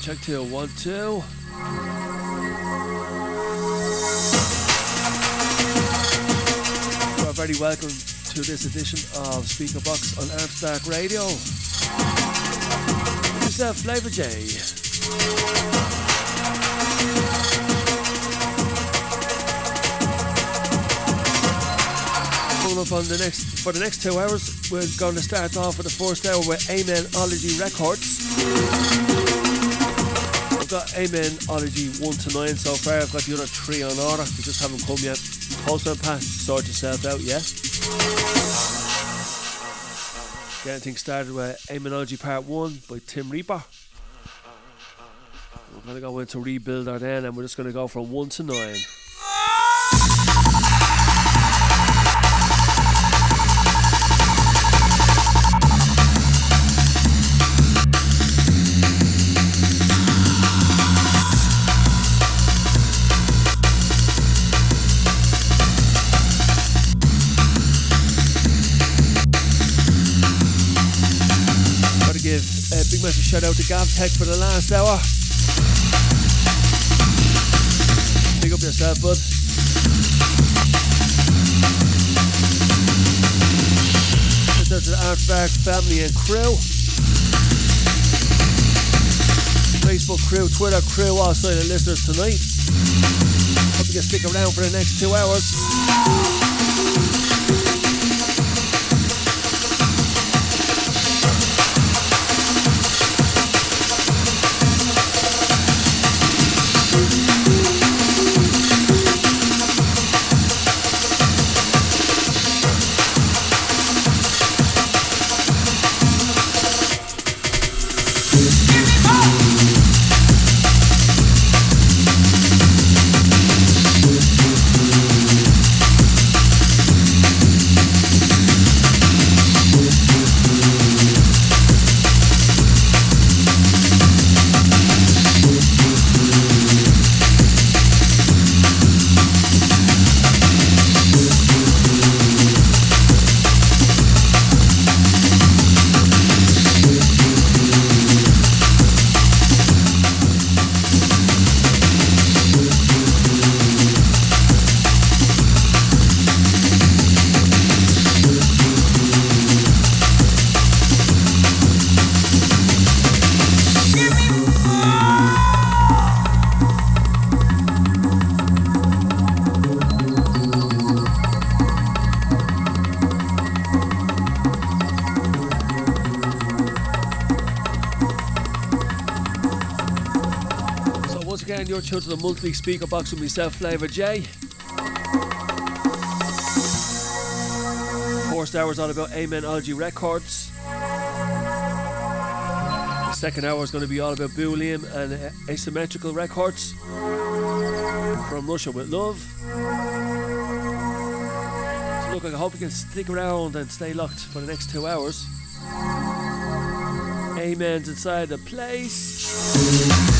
check two, one, two. You are very welcome to this edition of Speaker Box on Amstack Radio. Yourself, uh, FLavRjay up on the next for the next two hours. We're going to start off with the first hour with Amenology Records got Amen Ology 1 to 9 so far. I've got the other 3 on order, they just haven't come yet. Postman Pat, sort yourself out, yeah? Getting things started with Amenology Part 1 by Tim Reaper. We're going to go into Rebuilder then, and we're just going to go from 1 to 9. Shout out to Gav Tech for the last hour. Big up yourself, bud. Shout out to the After Dark family and crew. Facebook crew, Twitter crew, all silent listeners tonight. Hope you can stick around for the next two hours. The monthly speaker box with myself, FLavRjay First hour is all about Amenology Records. The second hour is going to be all about BureLom and Dissymmetrical Records. From Russia with Love. So look, I hope you can stick around and stay locked for the next two hours. Amen's inside the place.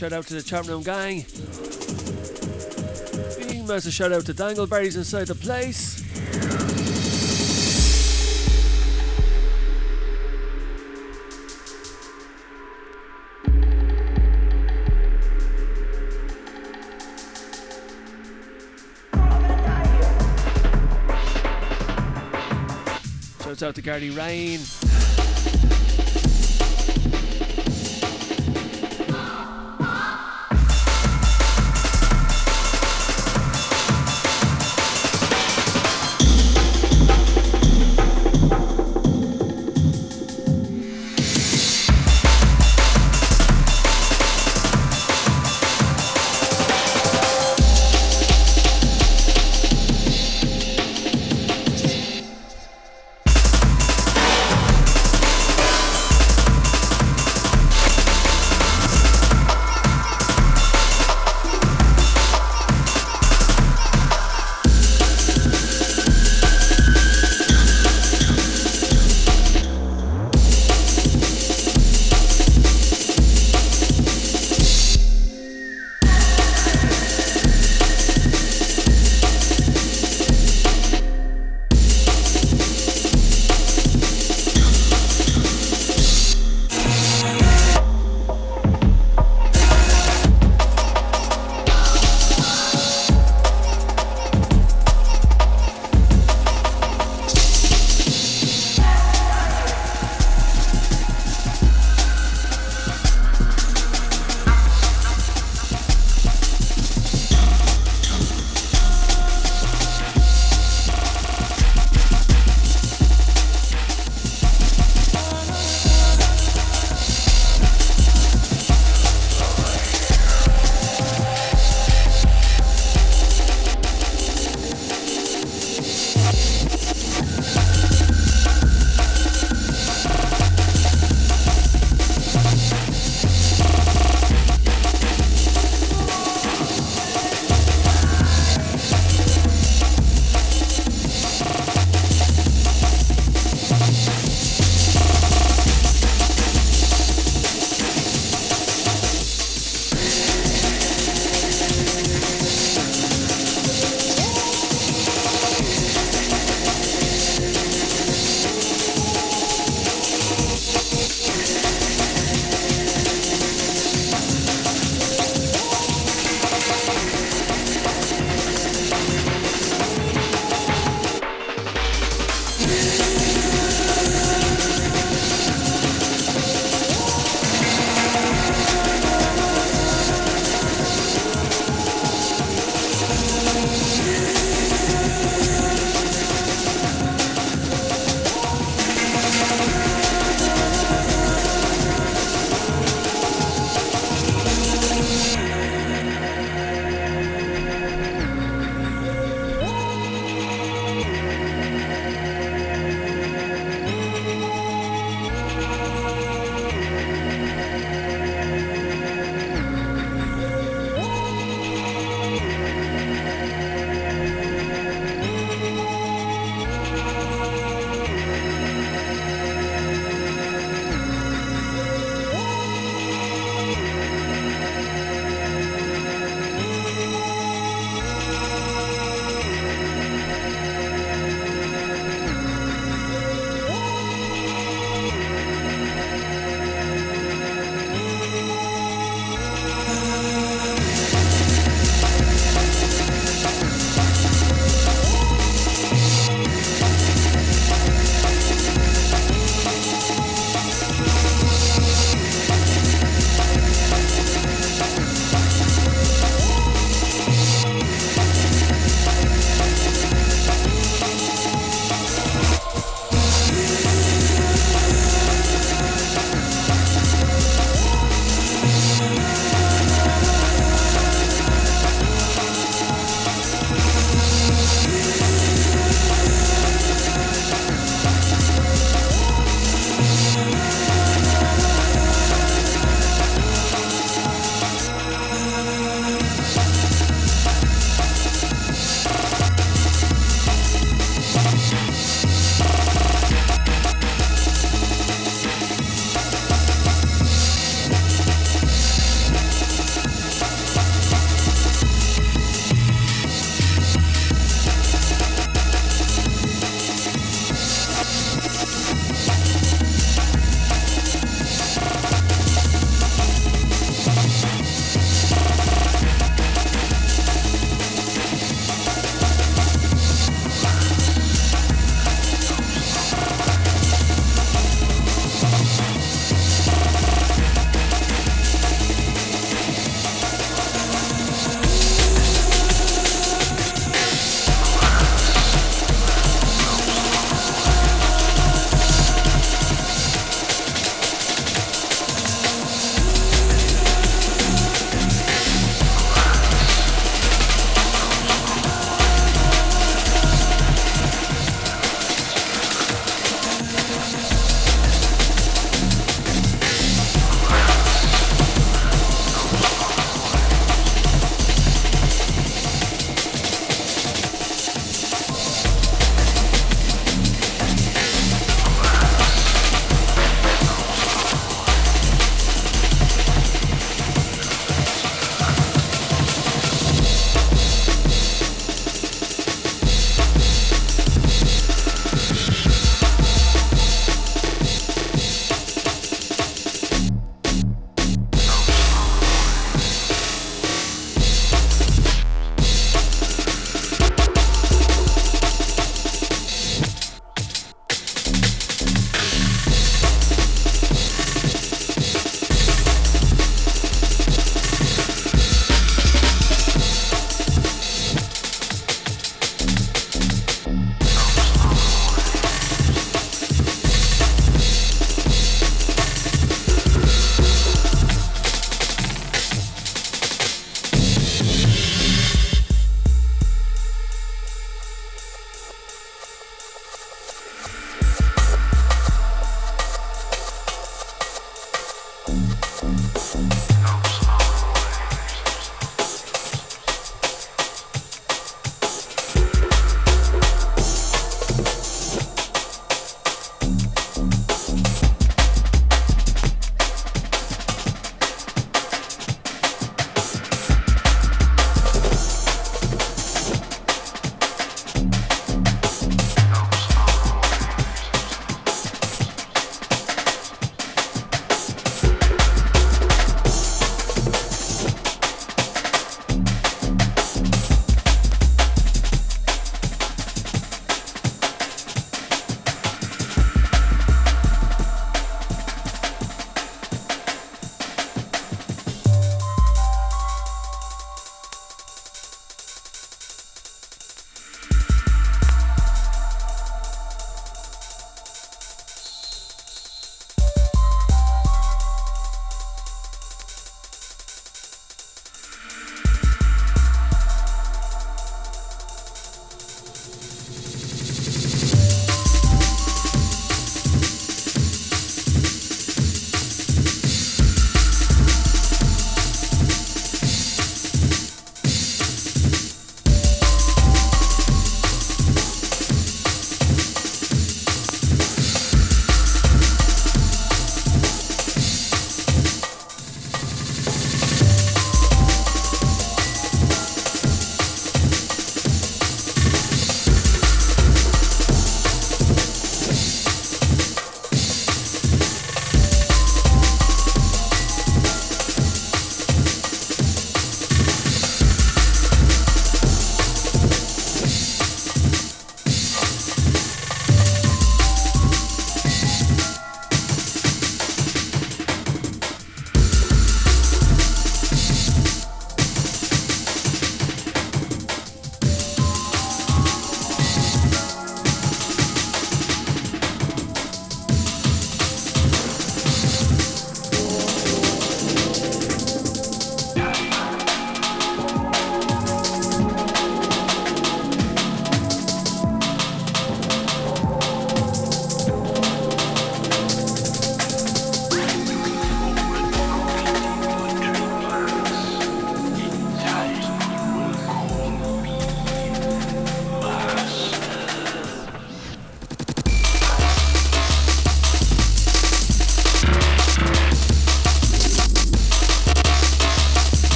Shout out to the chat room gang. Big massive shout out to Dangleberries inside the place. Shouts out to Gardy Rain.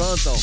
Records.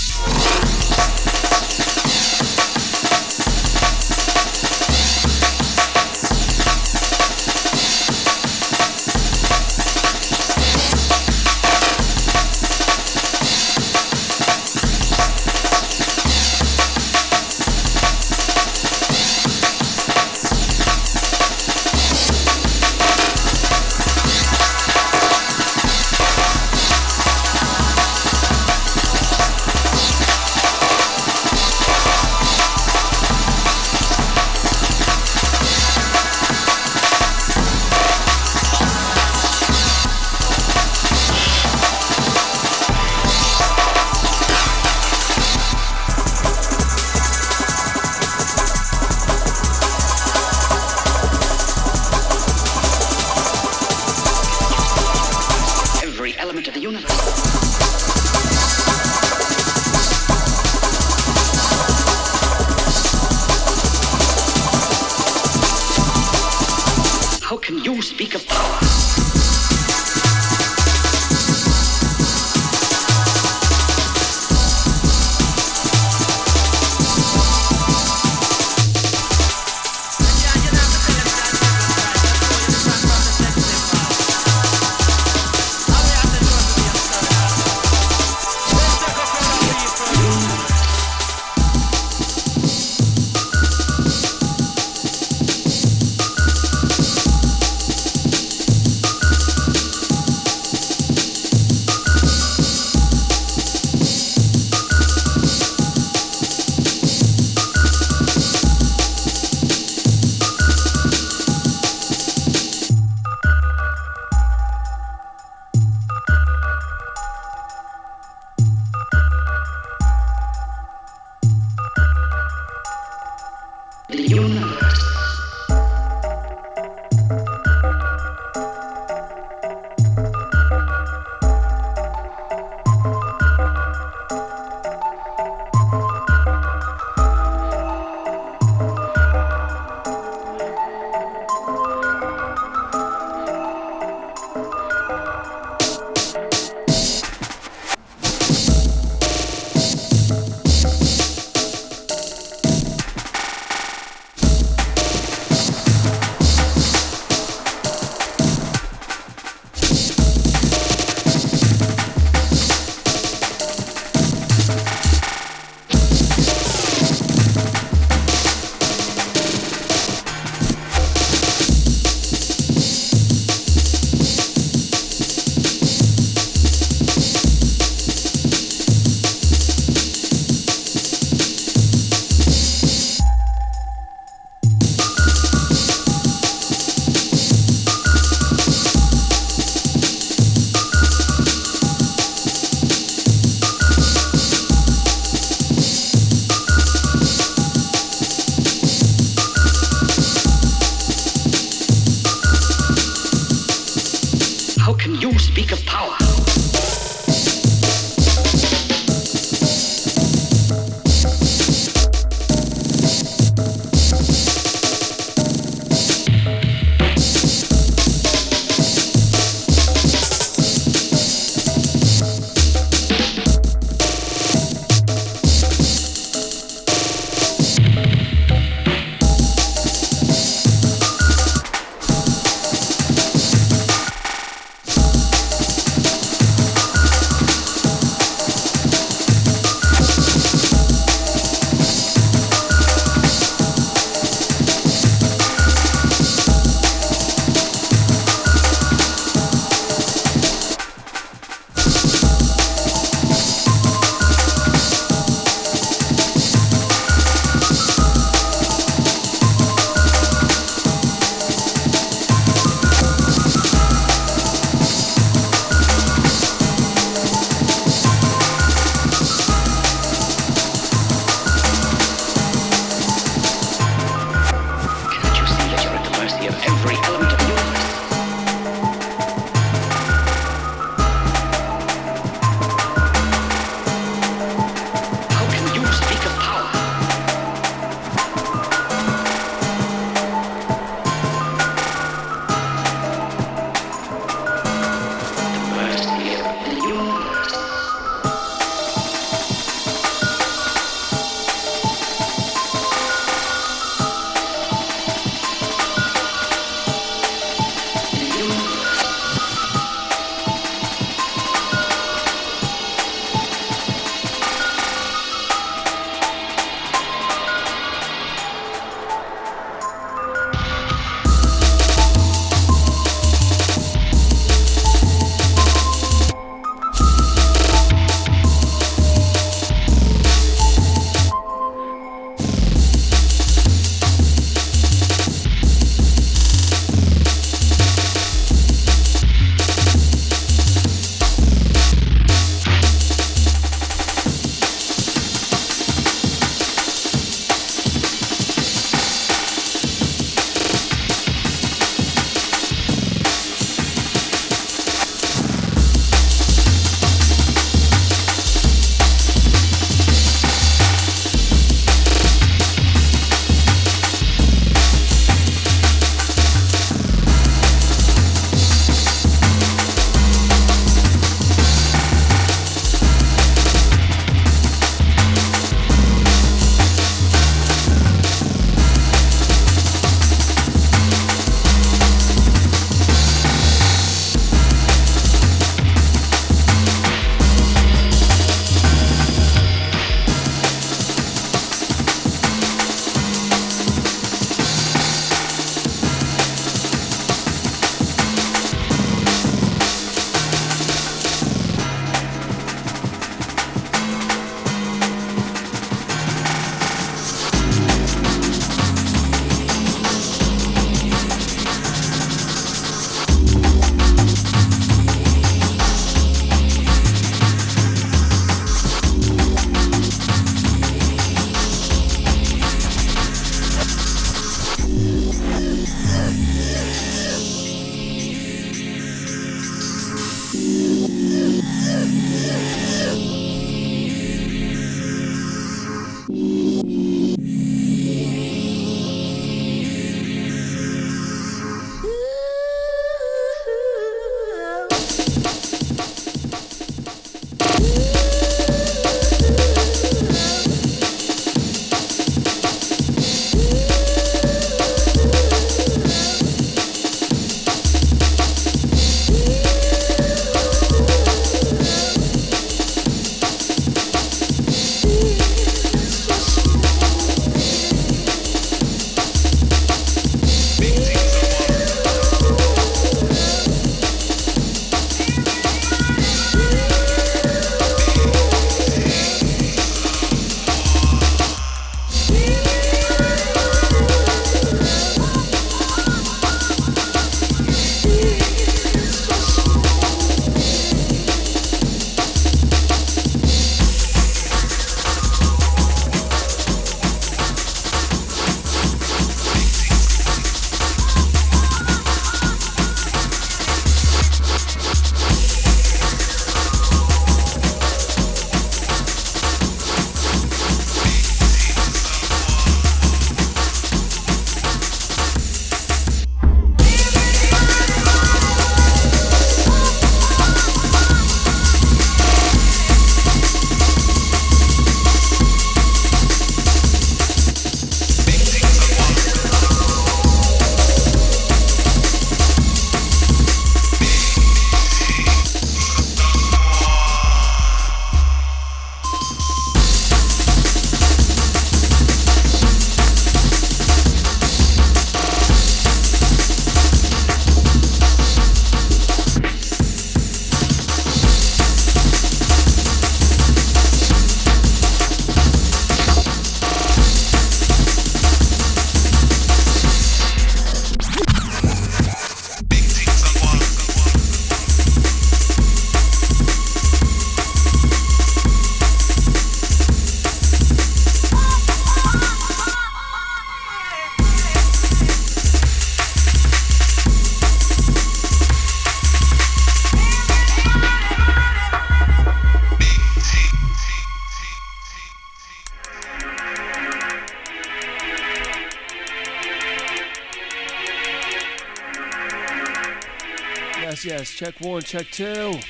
Check one, check two. Big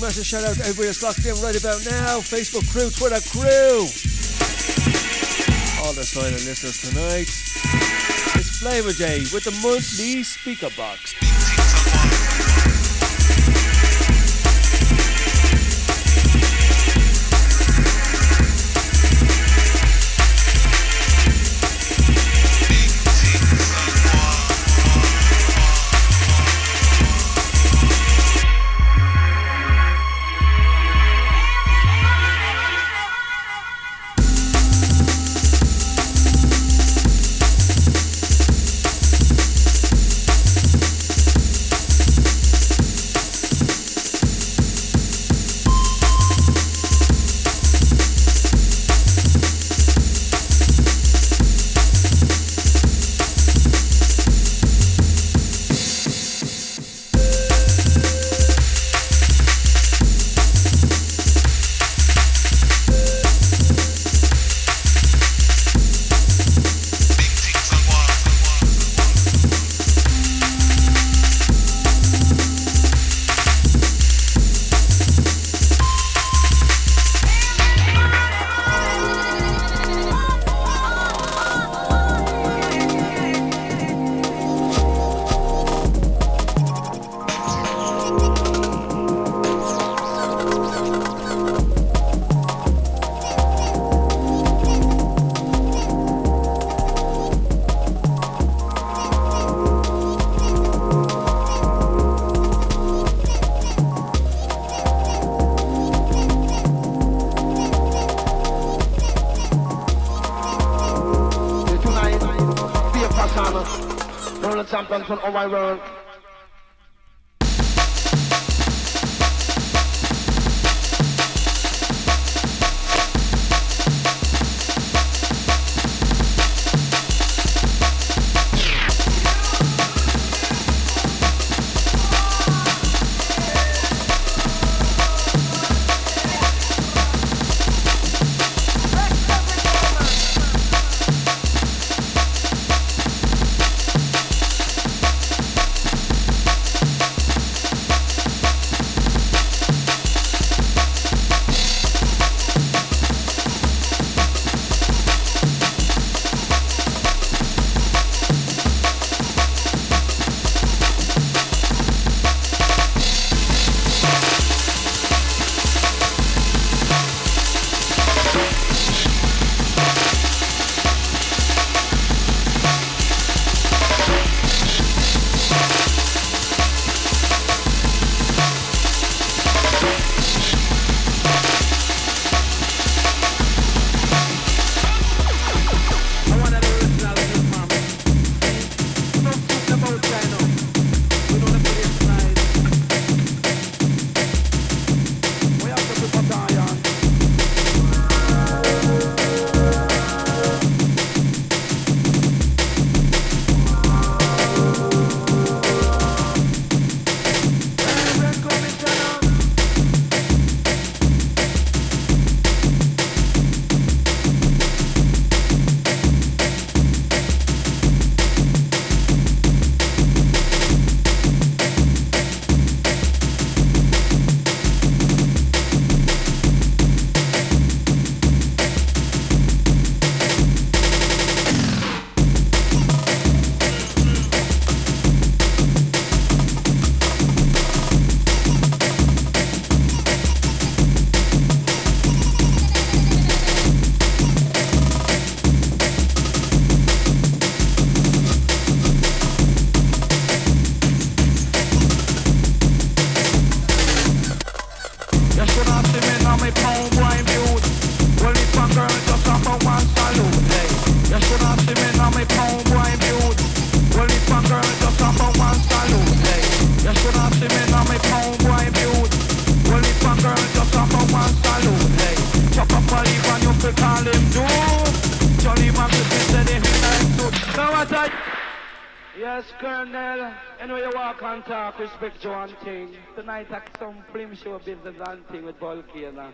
massive shout out to everybody that's locked in right about now. Facebook crew, Twitter crew. All the silent listeners tonight. It's FLavRjay with the monthly speaker box. On my world. Respect you one thing. Tonight, I some film show business and thing with Volcano.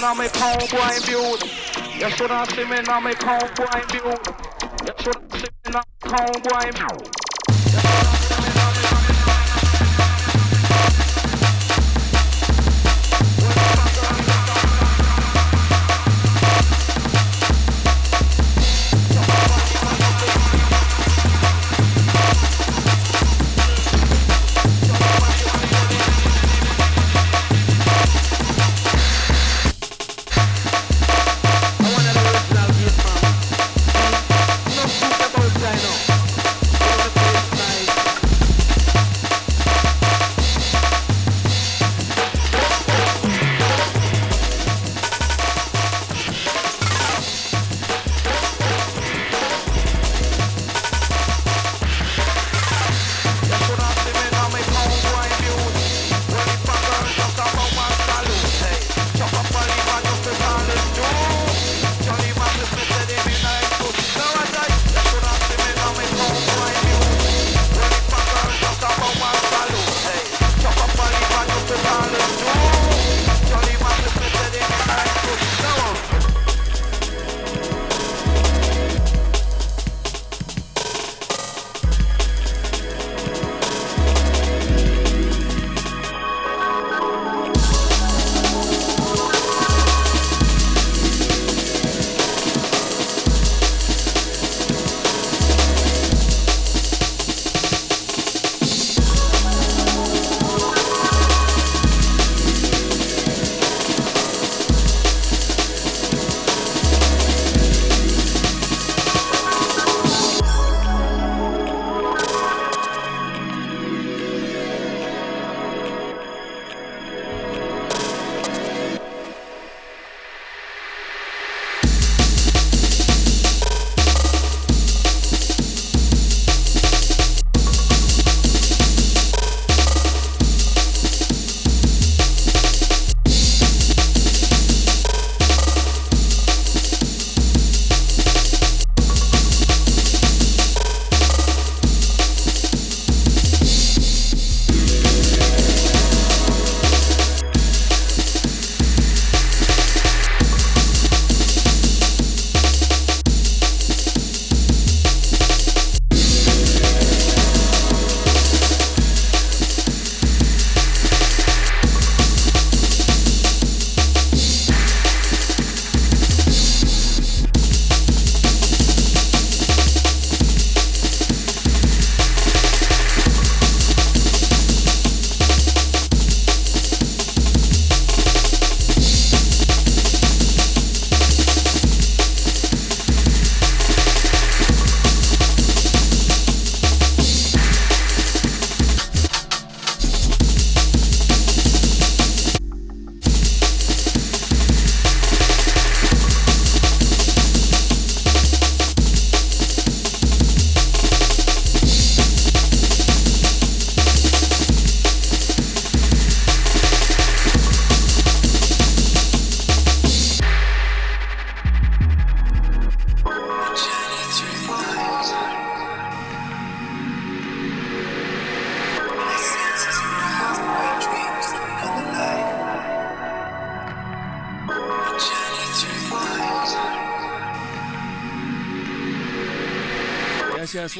Now me cowboy build. You shoulda see me now me cowboy build.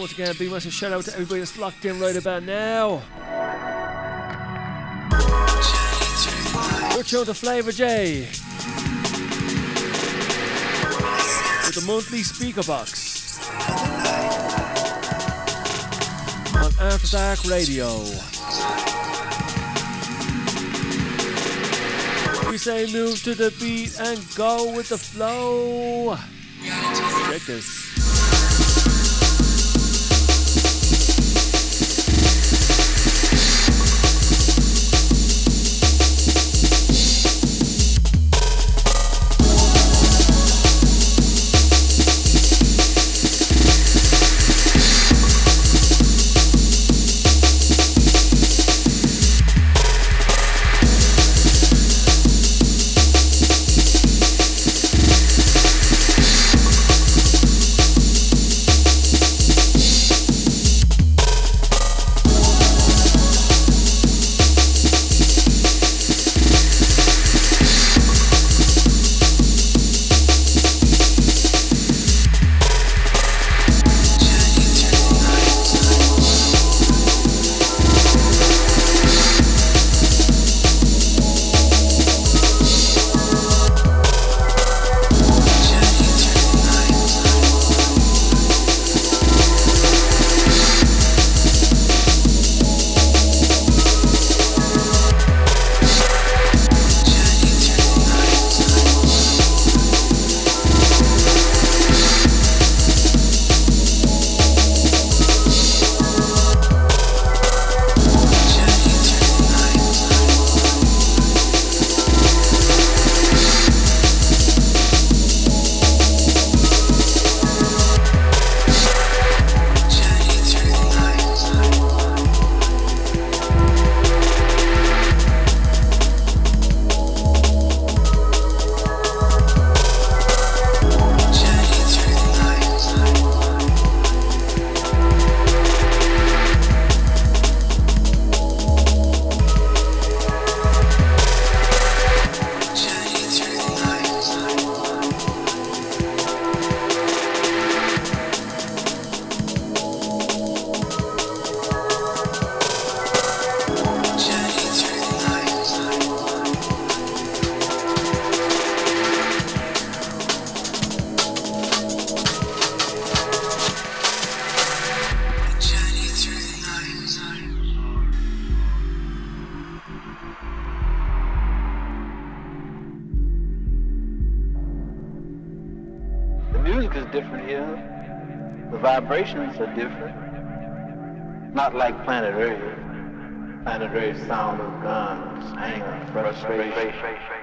Once again, big massive shout out to everybody that's locked in right about now. We're tuned to FLavRjay with the monthly speaker box on After Dark Radio. We say move to the beat and go with the flow. Sound of guns, anger, frustration.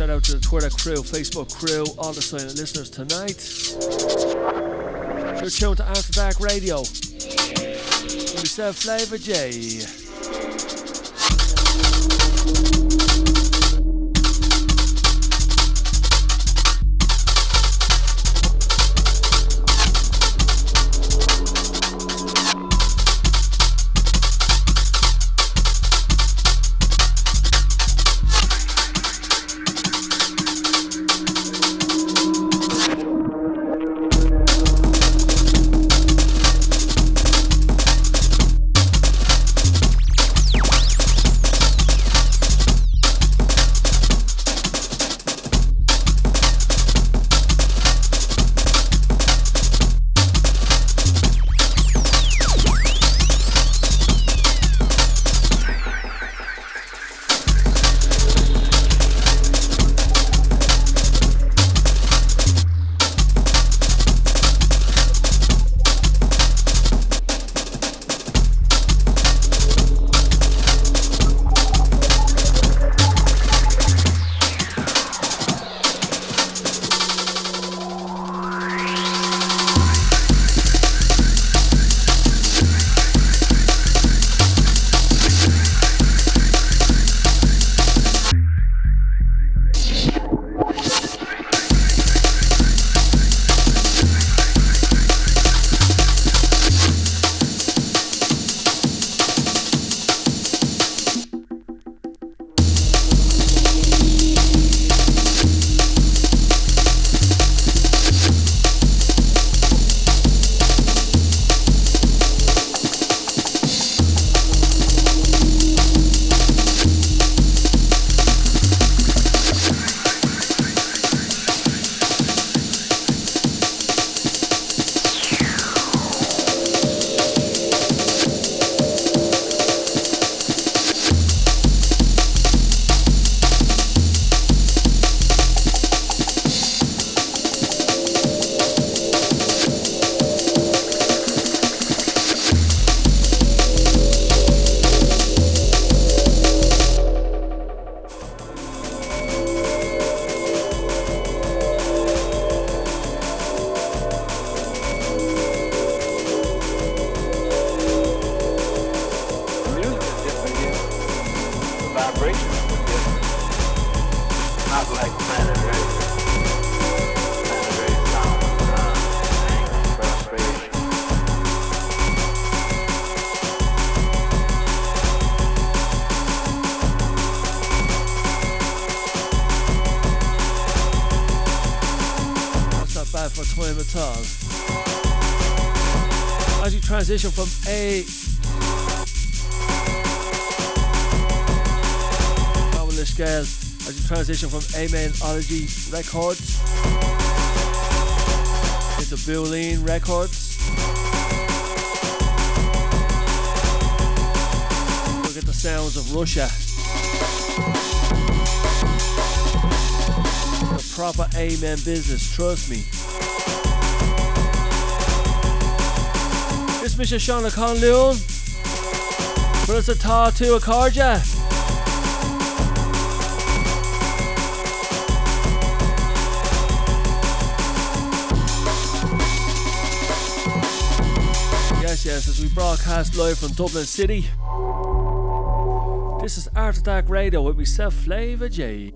Shout out to the Twitter crew, Facebook crew, all the silent listeners tonight. You're tuned to After Dark Radio. Myself, Flavor J. transition from A. Novelist scale as you transition from A Amenology Records into BureLom Records. Look at the sounds of Russia. The proper Amen business, trust me. Mr. Sean Conloon. Put us a tar to a carja. Yes, yes, as we broadcast live from Dublin City. This is After Dark Radio with myself, Flavor J.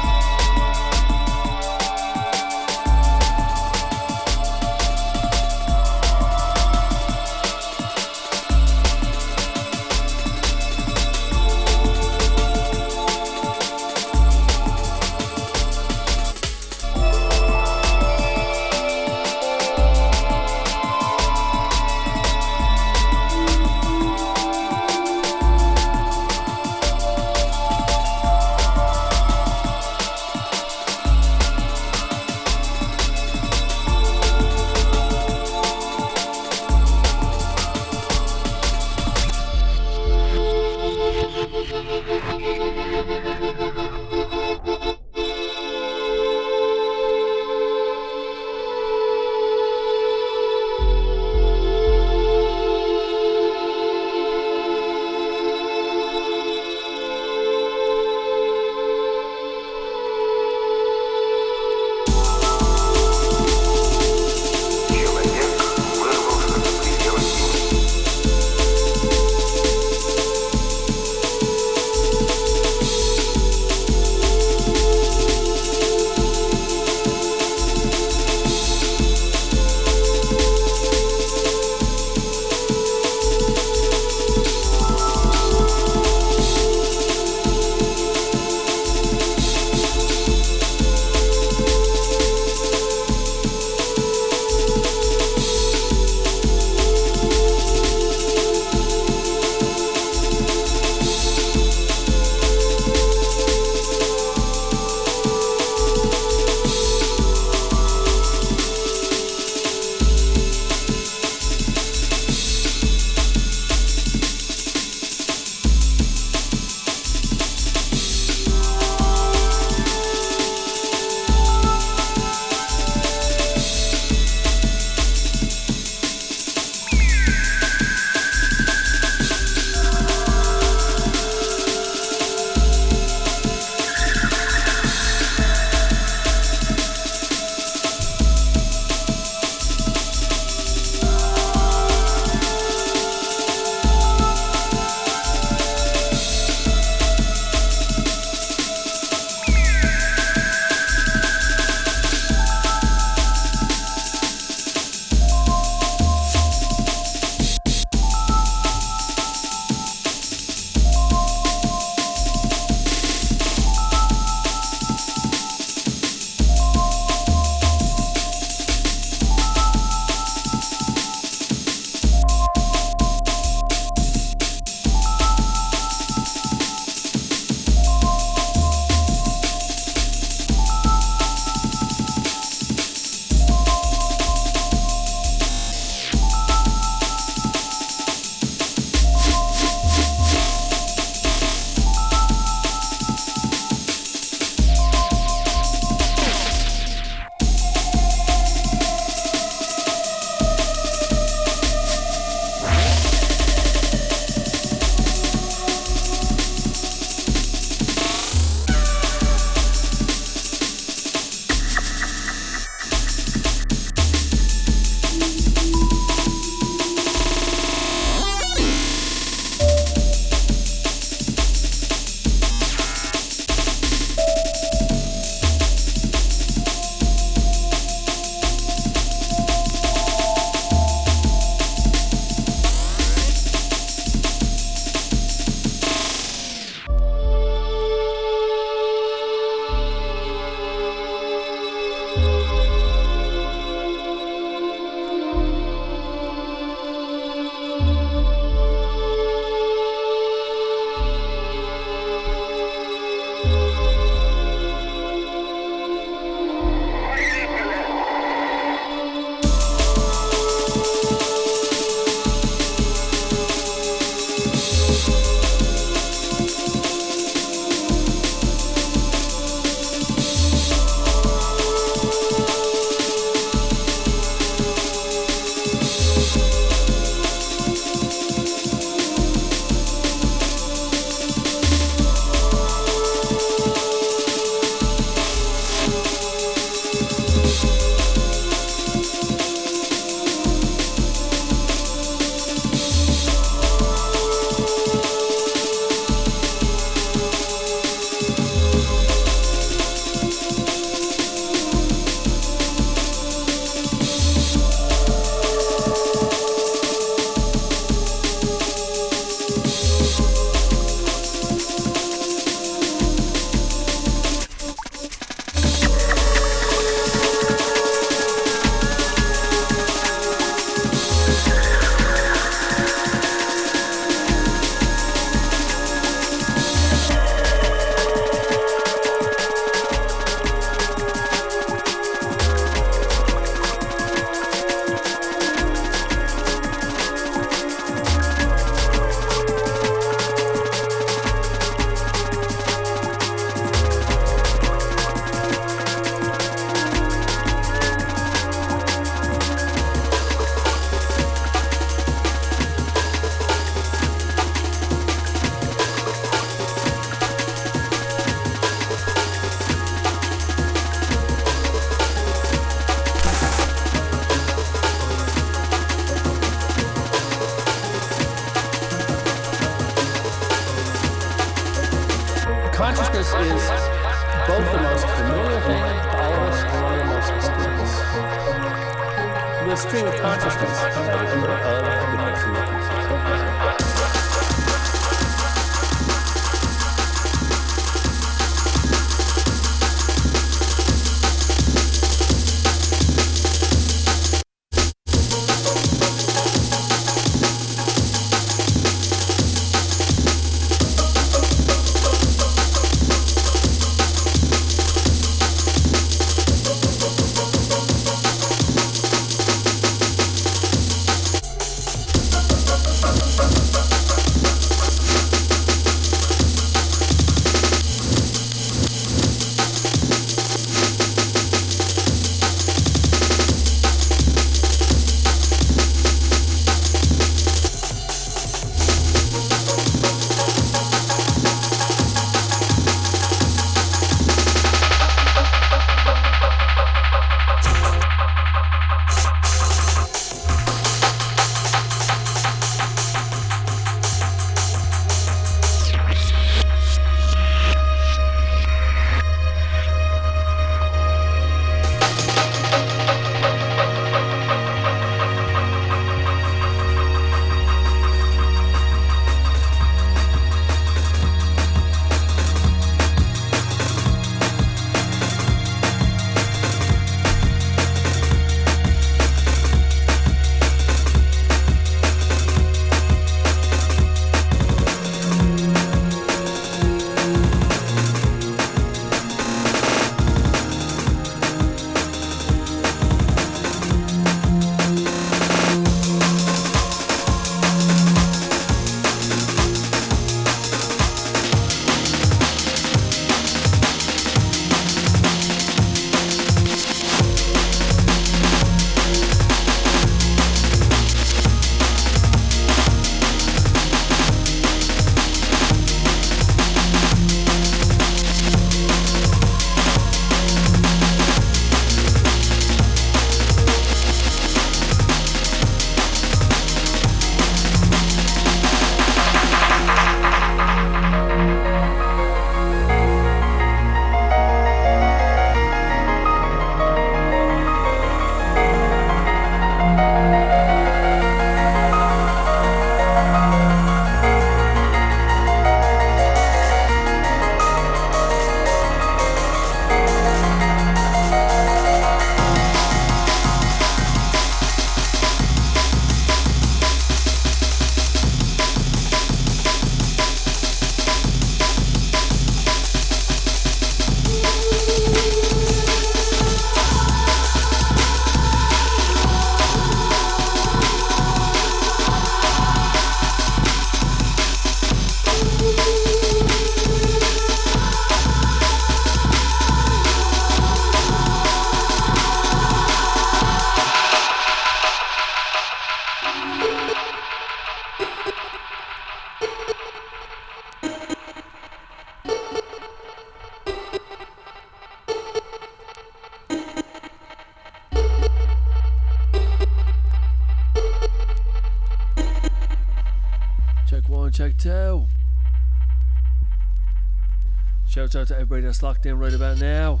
Shouts out to everybody that's locked in right about now.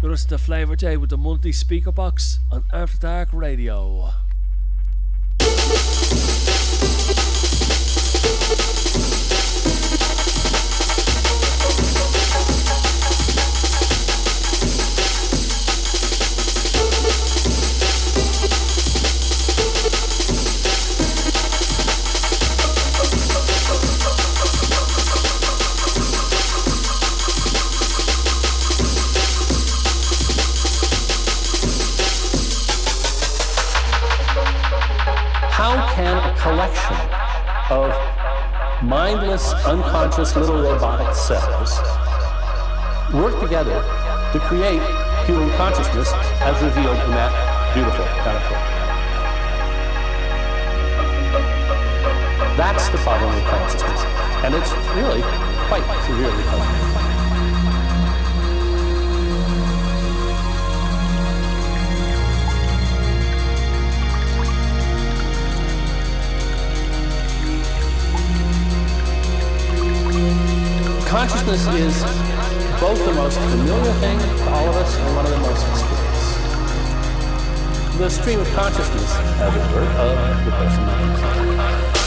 You're listening to FLavRjay with the monthly speaker box on After Dark Radio. consciousness as revealed in that beautiful metaphor. That's the problem with consciousness, and it's really quite severely puzzling. Consciousness is both the most familiar thing to all of us and one of the most mysterious. The stream of consciousness, as it were, of the person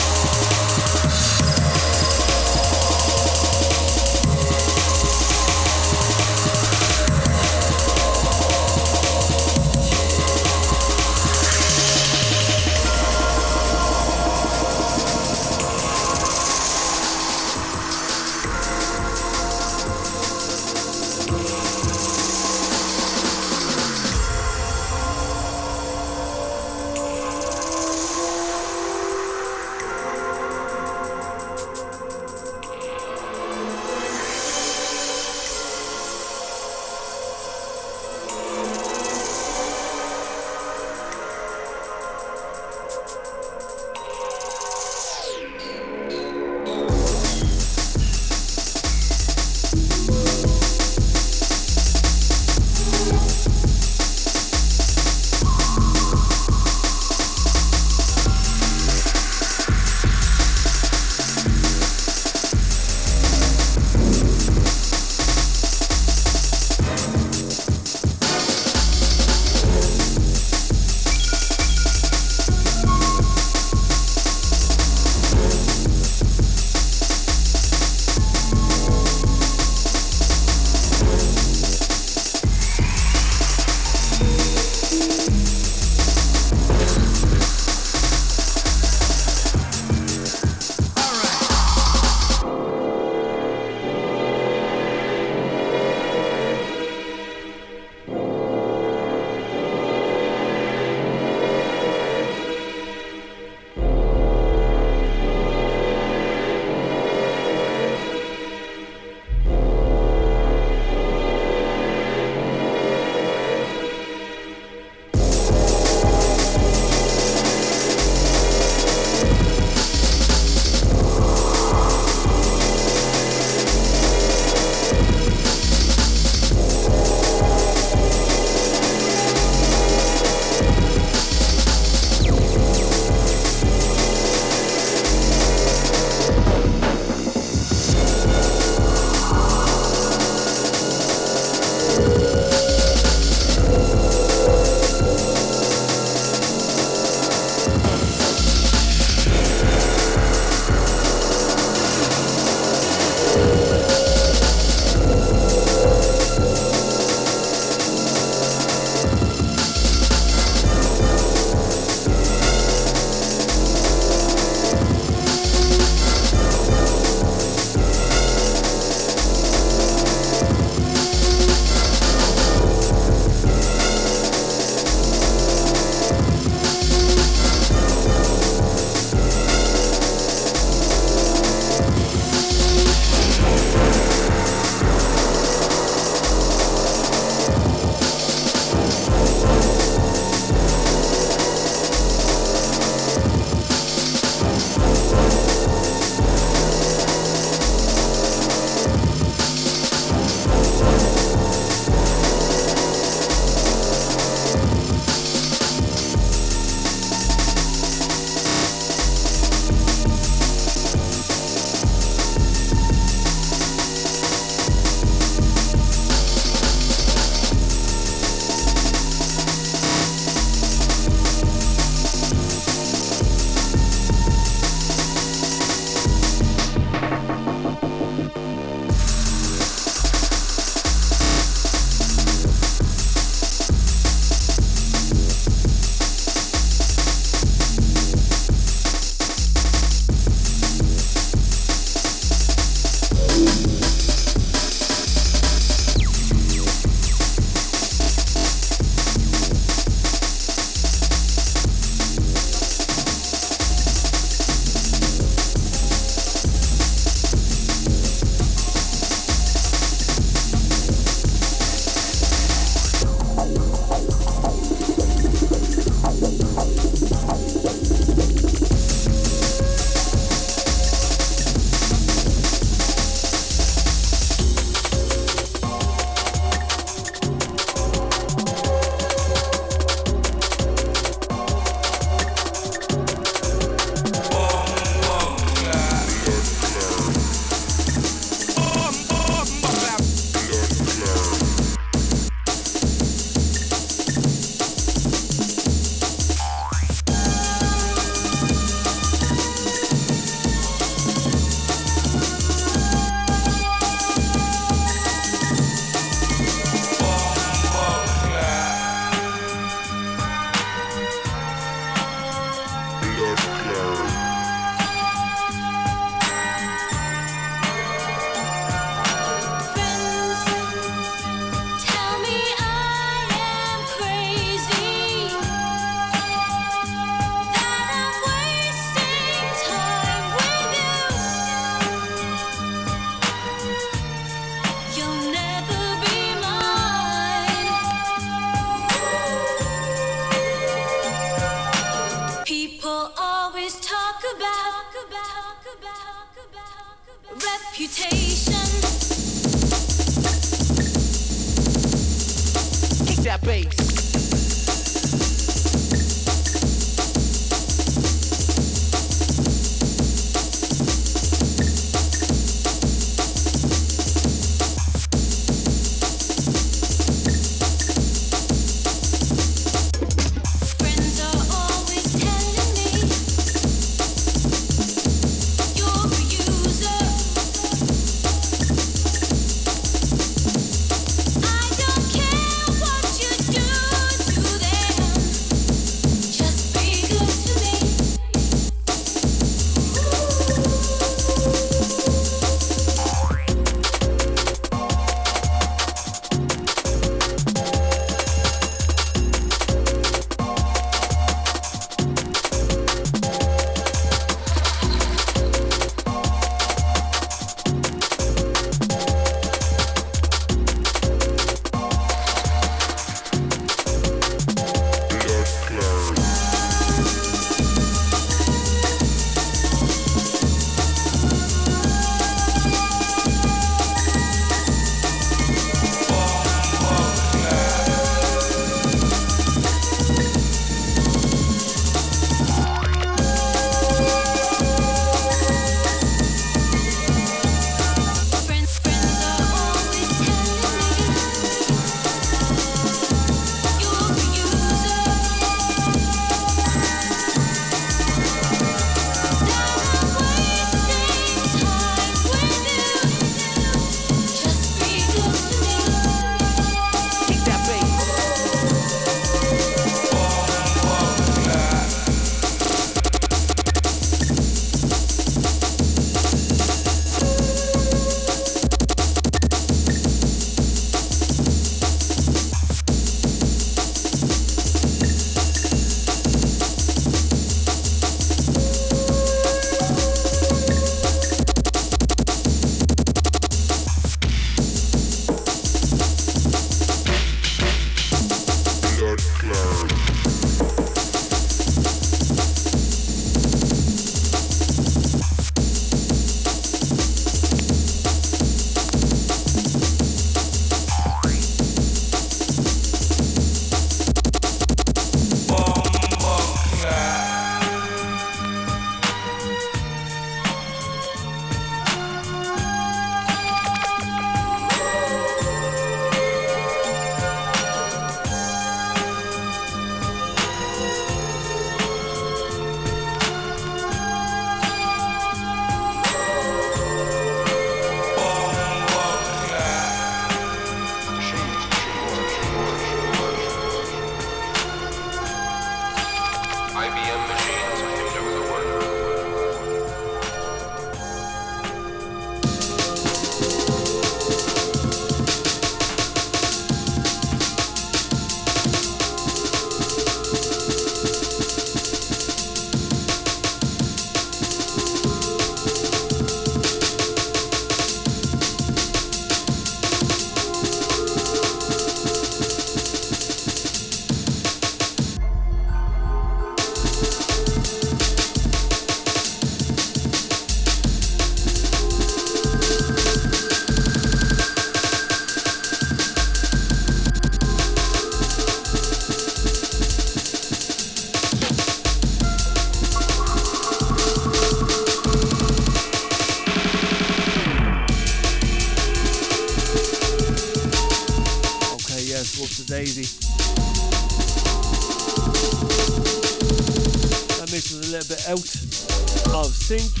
crew,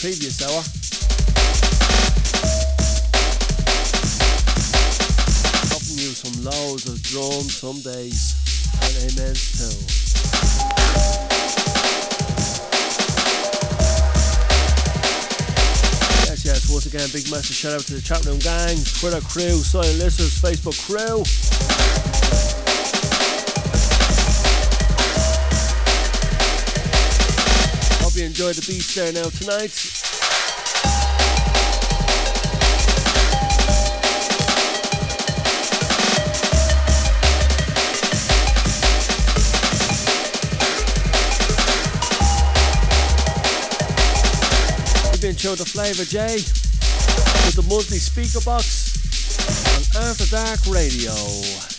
previous hour. Helping you some loads of drums some days and amens too. Yes, yes, once again, big massive shout out to the chat room gang, Twitter crew, silent listeners, Facebook crew. Enjoyed the beats there now tonight. You've been showed the FLavRjay with the monthly speaker box on After Dark Radio.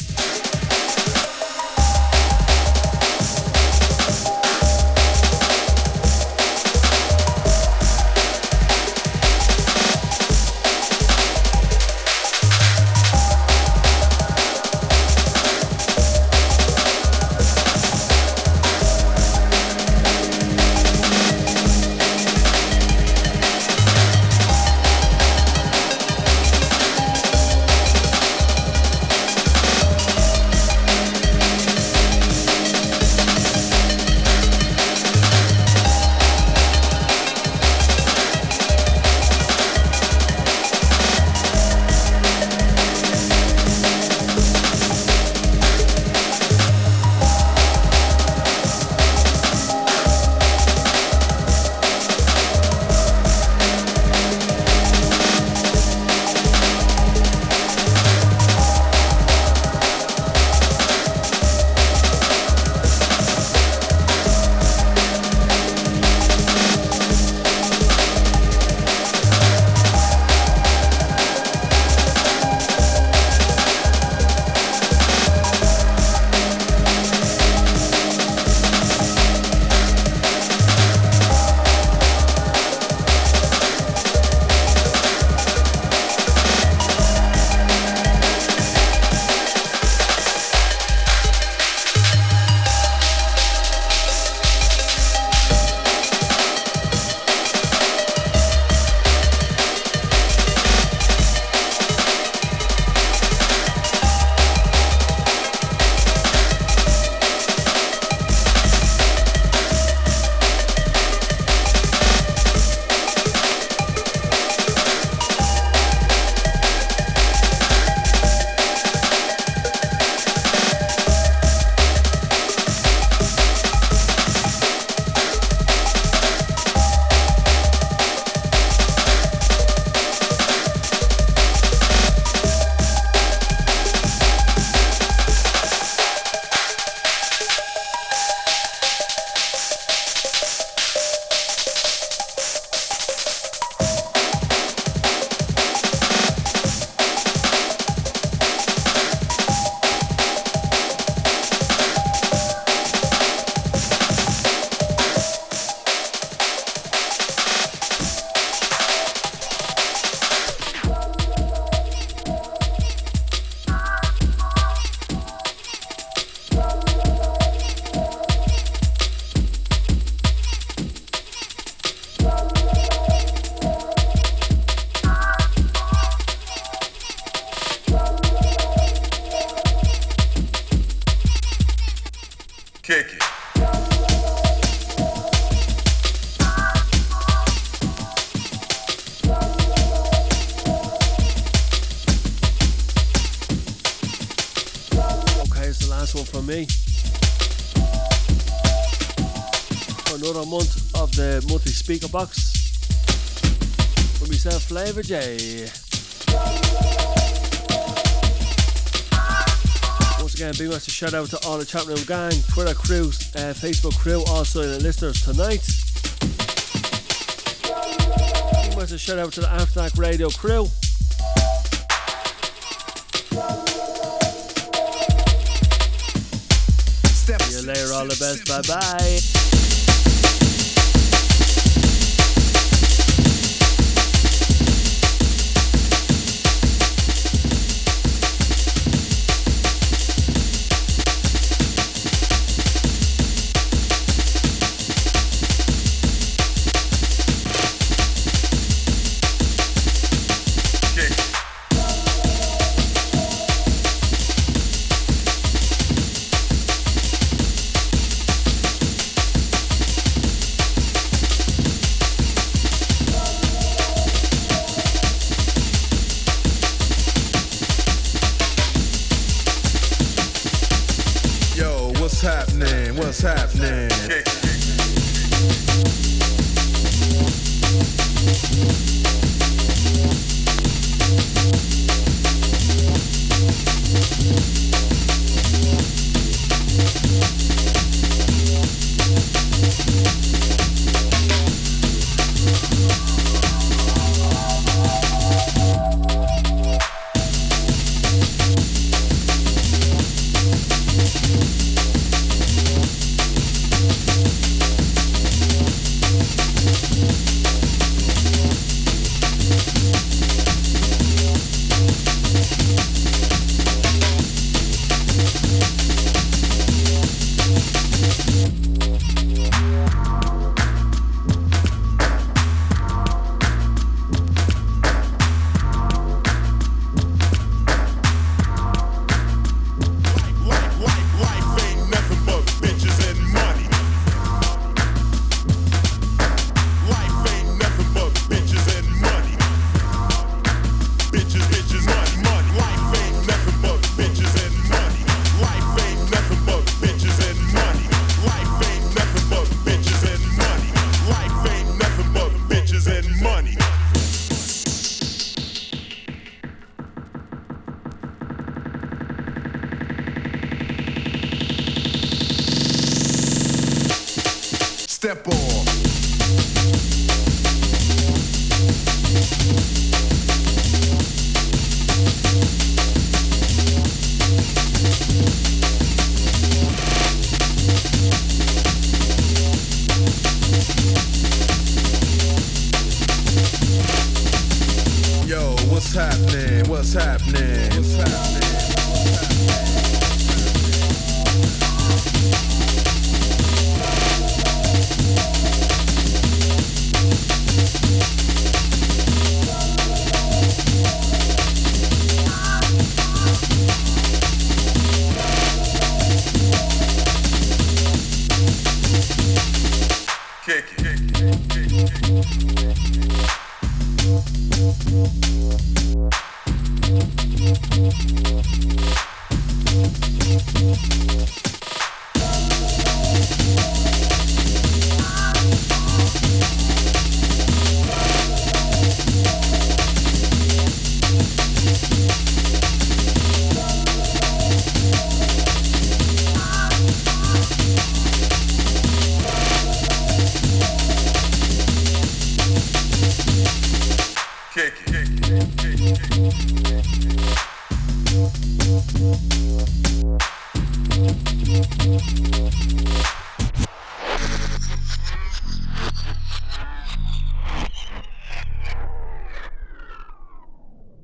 J. Once again, big massive shout out to all the chat room gang, Twitter crew, uh, Facebook crew, also the listeners tonight. Big massive shout out to the After Dark Radio crew. See you later, all the best. Bye bye.